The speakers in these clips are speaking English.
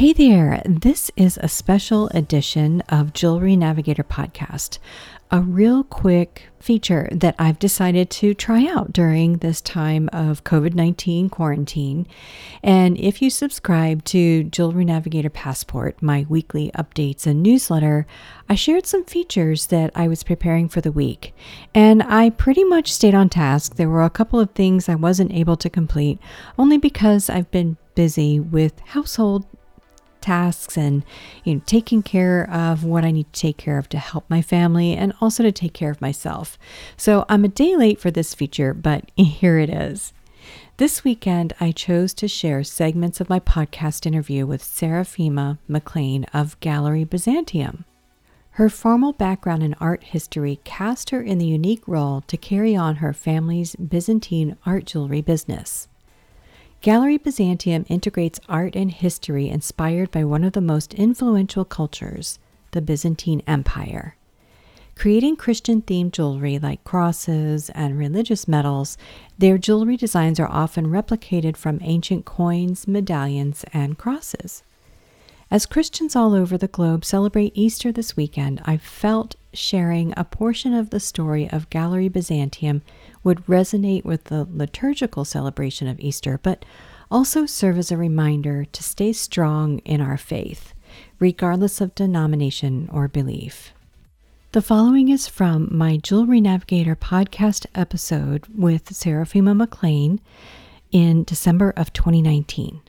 Hey there, this is a special edition of Jewelry Navigator Podcast, a real quick feature that I've decided to try out during this time of COVID 19 quarantine. And if you subscribe to Jewelry Navigator Passport, my weekly updates and newsletter, I shared some features that I was preparing for the week. And I pretty much stayed on task. There were a couple of things I wasn't able to complete, only because I've been busy with household tasks and you know taking care of what I need to take care of to help my family and also to take care of myself. So I'm a day late for this feature, but here it is. This weekend, I chose to share segments of my podcast interview with Seraphima McLean of Gallery Byzantium. Her formal background in art history cast her in the unique role to carry on her family's Byzantine art jewelry business. Gallery Byzantium integrates art and history inspired by one of the most influential cultures, the Byzantine Empire. Creating Christian themed jewelry like crosses and religious medals, their jewelry designs are often replicated from ancient coins, medallions, and crosses. As Christians all over the globe celebrate Easter this weekend, I felt sharing a portion of the story of Gallery Byzantium would resonate with the liturgical celebration of Easter, but also serve as a reminder to stay strong in our faith, regardless of denomination or belief. The following is from my Jewelry Navigator podcast episode with Seraphima McLean in December of 2019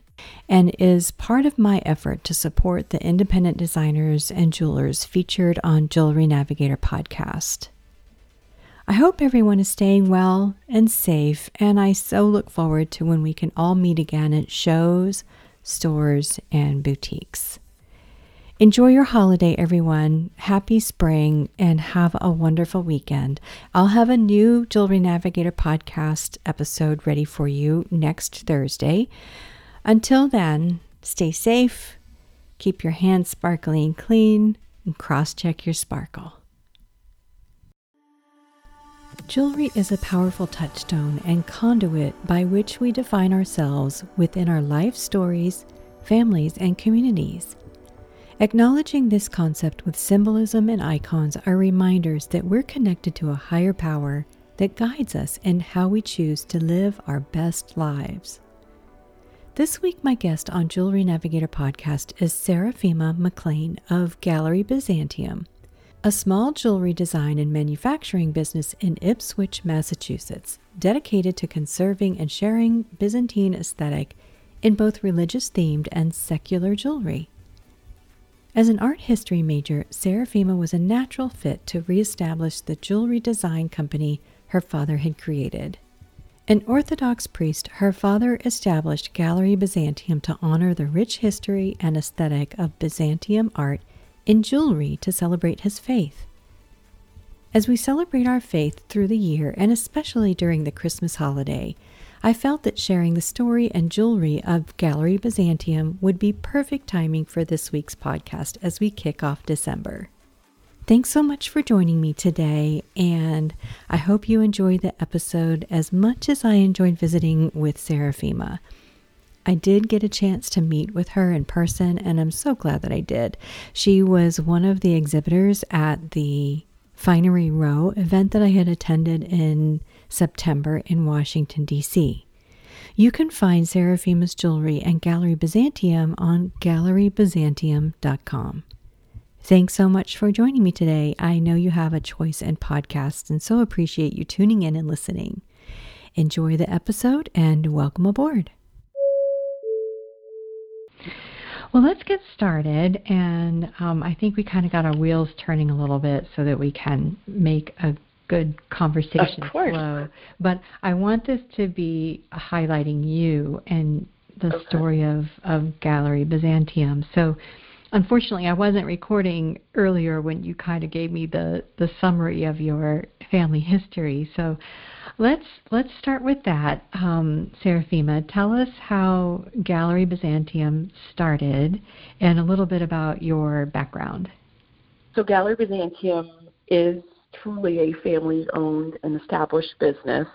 and is part of my effort to support the independent designers and jewelers featured on Jewelry Navigator podcast. I hope everyone is staying well and safe, and I so look forward to when we can all meet again at shows, stores, and boutiques. Enjoy your holiday, everyone. Happy spring and have a wonderful weekend. I'll have a new Jewelry Navigator podcast episode ready for you next Thursday. Until then, stay safe, keep your hands sparkling clean, and cross check your sparkle. Jewelry is a powerful touchstone and conduit by which we define ourselves within our life stories, families, and communities. Acknowledging this concept with symbolism and icons are reminders that we're connected to a higher power that guides us in how we choose to live our best lives. This week, my guest on Jewelry Navigator podcast is Seraphima McLean of Gallery Byzantium a small jewelry design and manufacturing business in Ipswich, Massachusetts, dedicated to conserving and sharing Byzantine aesthetic in both religious themed and secular jewelry. As an art history major, Seraphima was a natural fit to reestablish the jewelry design company her father had created. An Orthodox priest, her father established Gallery Byzantium to honor the rich history and aesthetic of Byzantium art in jewelry to celebrate his faith. As we celebrate our faith through the year, and especially during the Christmas holiday, I felt that sharing the story and jewelry of Gallery Byzantium would be perfect timing for this week's podcast as we kick off December. Thanks so much for joining me today, and I hope you enjoyed the episode as much as I enjoyed visiting with Seraphima. I did get a chance to meet with her in person, and I'm so glad that I did. She was one of the exhibitors at the Finery Row event that I had attended in September in Washington, D.C. You can find Seraphima's jewelry and Gallery Byzantium on gallerybyzantium.com. Thanks so much for joining me today. I know you have a choice in podcasts and so appreciate you tuning in and listening. Enjoy the episode and welcome aboard. Well, let's get started. And um, I think we kind of got our wheels turning a little bit so that we can make a good conversation flow. But I want this to be highlighting you and the okay. story of, of Gallery Byzantium. So, unfortunately, I wasn't recording earlier when you kind of gave me the, the summary of your family history. So, Let's let's start with that, um. Tell us how Gallery Byzantium started, and a little bit about your background. So, Gallery Byzantium is truly a family-owned and established business.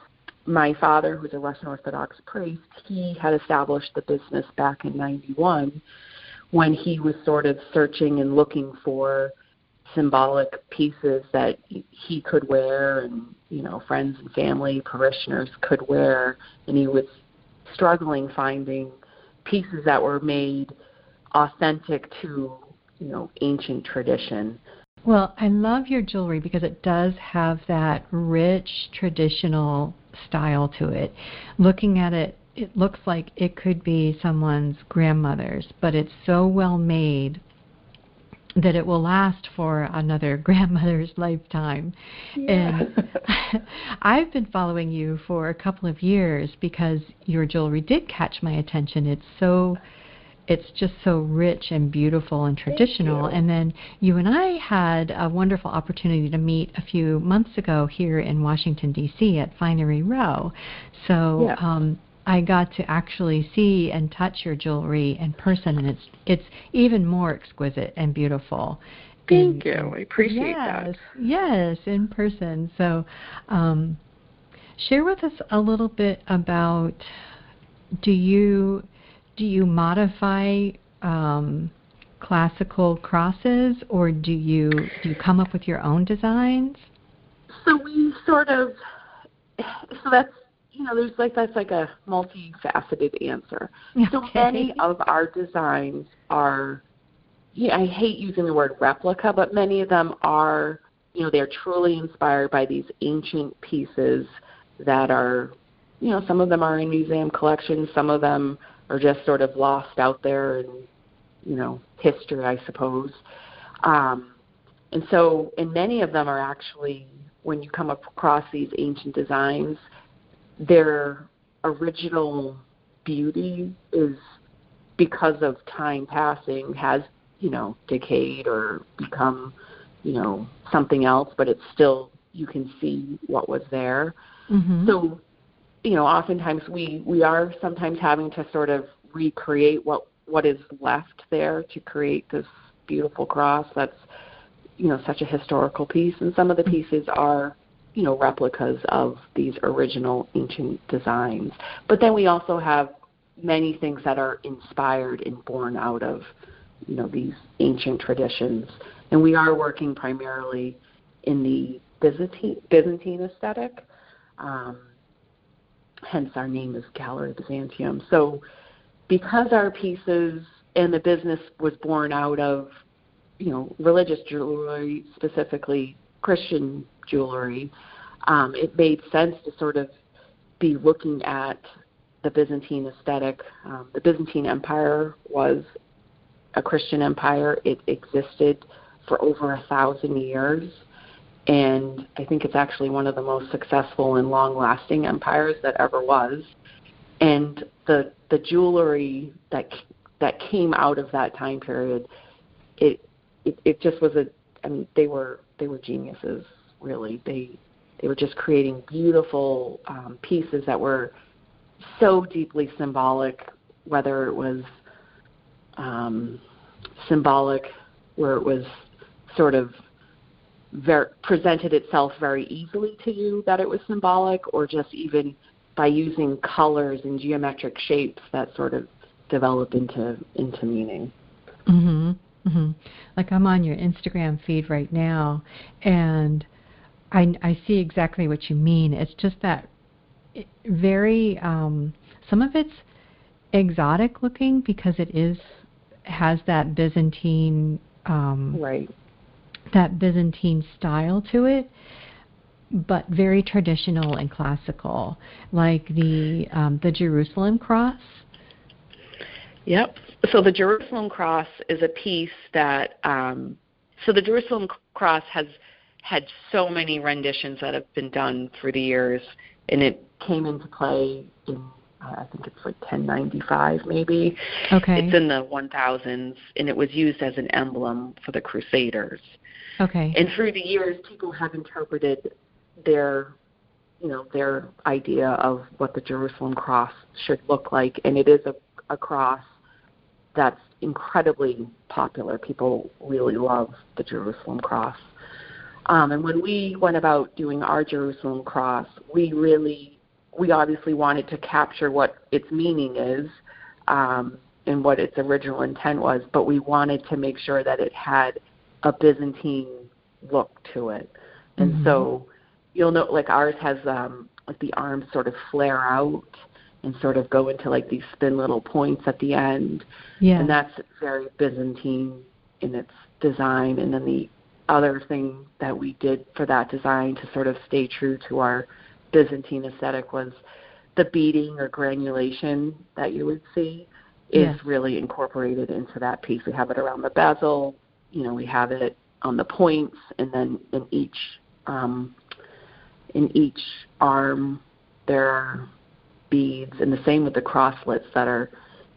My father, who's a Russian Orthodox priest, he had established the business back in '91 when he was sort of searching and looking for symbolic pieces that he could wear and you know friends and family parishioners could wear. And he was struggling finding pieces that were made authentic to you know ancient tradition. Well i love your jewelry because it does have that rich traditional style to it. Looking at it it looks like it could be someone's grandmother's but it's so well made that it will last for another grandmother's lifetime. Yeah. And I've been following you for a couple of years because your jewelry did catch my attention. It's so it's just so rich and beautiful and traditional. And then you and I had a wonderful opportunity to meet a few months ago here in Washington D.C. at Finery Row. So yeah. um, I got to actually see and touch your jewelry in person, and it's it's even more exquisite and beautiful. Thank and, you. I appreciate yes, that. Yes, in person. So, um, share with us a little bit about do you do you modify um, classical crosses, or do you do you come up with your own designs? So we sort of so that's you know, there's like that's like a multifaceted answer. Okay. So many of our designs are yeah, I hate using the word replica, but many of them are, you know, they're truly inspired by these ancient pieces that are, you know, some of them are in museum collections, some of them are just sort of lost out there in, you know, history, I suppose. Um, and so, and many of them are actually, when you come across these ancient designs, their original beauty is because of time passing has you know decayed or become you know something else but it's still you can see what was there. Mm-hmm. so you know oftentimes we we are sometimes having to sort of recreate what what is left there to create this beautiful cross that's you know such a historical piece. And some of the pieces are you know replicas of these original ancient designs. But then we also have many things that are inspired and born out of you know these ancient traditions. And we are working primarily in the Byzantine, Byzantine aesthetic. Um, hence our name is Gallery Byzantium. So because our pieces and the business was born out of you know religious jewelry, specifically Christian jewelry, um, it made sense to sort of be looking at the Byzantine aesthetic. Um, the Byzantine Empire was a Christian empire. It existed for over a thousand years, and I think it's actually one of the most successful and long-lasting empires that ever was. And the the jewelry that that came out of that time period, it it, it just was a. I mean, they were they were geniuses. Really, they they were just creating beautiful um, pieces that were so deeply symbolic, whether it was um, symbolic, where it was sort of ver- presented itself very easily to you that it was symbolic, or just even by using colors and geometric shapes that sort of develop into into meaning. Mhm. Mhm. Like I'm on your Instagram feed right now and I, I see exactly what you mean. It's just that very um, some of it's exotic looking because it is has that Byzantine um, right that Byzantine style to it, but very traditional and classical, like the um, the Jerusalem cross. Yep. So the Jerusalem cross is a piece that um, so the Jerusalem cross has had so many renditions that have been done through the years, and it came into play in uh, I think it's like 1095 maybe. Okay. It's in the 1000s, and it was used as an emblem for the Crusaders. Okay. And through the years, people have interpreted their, you know, their idea of what the Jerusalem cross should look like, and it is a, a cross that's incredibly popular. People really love the Jerusalem cross. Um, and when we went about doing our Jerusalem cross, we really, we obviously wanted to capture what its meaning is. Um, and what its original intent was, but we wanted to make sure that it had a Byzantine look to it. And mm-hmm. so you'll know like ours has um like the arms sort of flare out and sort of go into like these thin little points at the end. Yeah. And that's very Byzantine in its design. And then the other thing that we did for that design to sort of stay true to our Byzantine aesthetic was the beading or granulation that you would see is yeah. really incorporated into that piece. We have it around the bezel, you know, we have it on the points, and then in each um, in each arm there are beads, and the same with the crosslets that are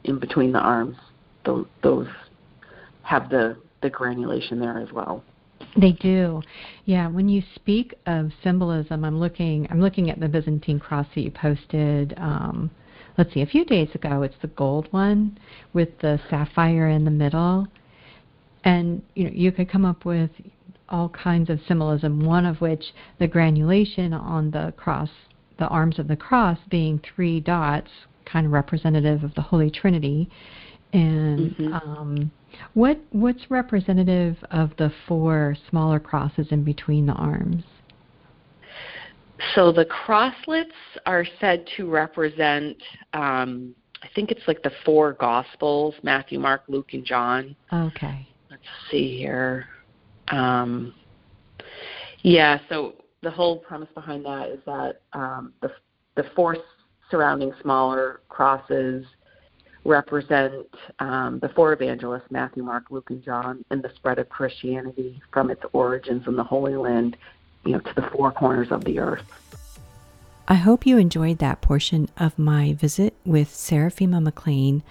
in between the arms. Those, those have the the granulation there as well. They do. Yeah, when you speak of symbolism, I'm looking I'm looking at the Byzantine cross that you posted um, let's see, a few days ago. It's the gold one with the sapphire in the middle. And you know, you could come up with all kinds of symbolism, one of which the granulation on the cross, the arms of the cross being three dots, kind of representative of the Holy Trinity. And mm-hmm. um, what what's representative of the four smaller crosses in between the arms? So the crosslets are said to represent, um, I think it's like the four Gospels Matthew, Mark, Luke, and John. Okay. Let's see here. Um, yeah, so the whole premise behind that is that um, the, the four surrounding smaller crosses represent um, the four evangelists Matthew, Mark, Luke, and John and the spread of Christianity from its origins in the Holy Land you know, to the four corners of the earth. I hope you enjoyed that portion of my visit with Seraphima McLean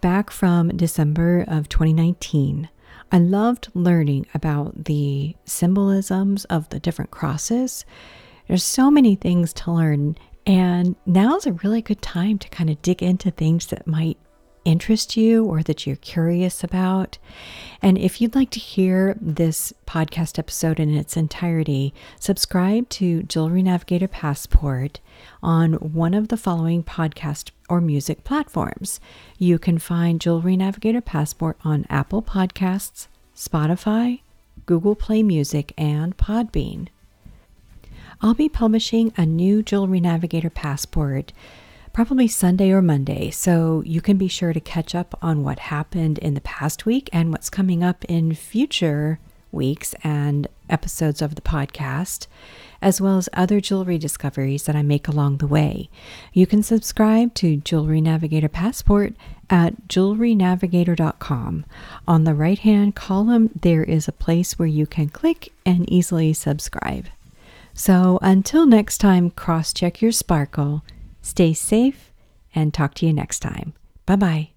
back from December of 2019. I loved learning about the symbolisms of the different crosses. There's so many things to learn, and now's a really good time to kind of dig into things that might interest you or that you're curious about. And if you'd like to hear this podcast episode in its entirety, subscribe to Jewelry Navigator Passport on one of the following podcast or music platforms. You can find Jewelry Navigator Passport on Apple Podcasts, Spotify, Google Play Music, and Podbean. I'll be publishing a new Jewelry Navigator Passport probably Sunday or Monday. So you can be sure to catch up on what happened in the past week and what's coming up in future weeks and episodes of the podcast, as well as other jewelry discoveries that I make along the way. You can subscribe to Jewelry Navigator Passport at jewelrynavigator.com. On the right hand column, there is a place where you can click and easily subscribe. So until next time, cross check your sparkle Stay safe and talk to you next time. Bye bye.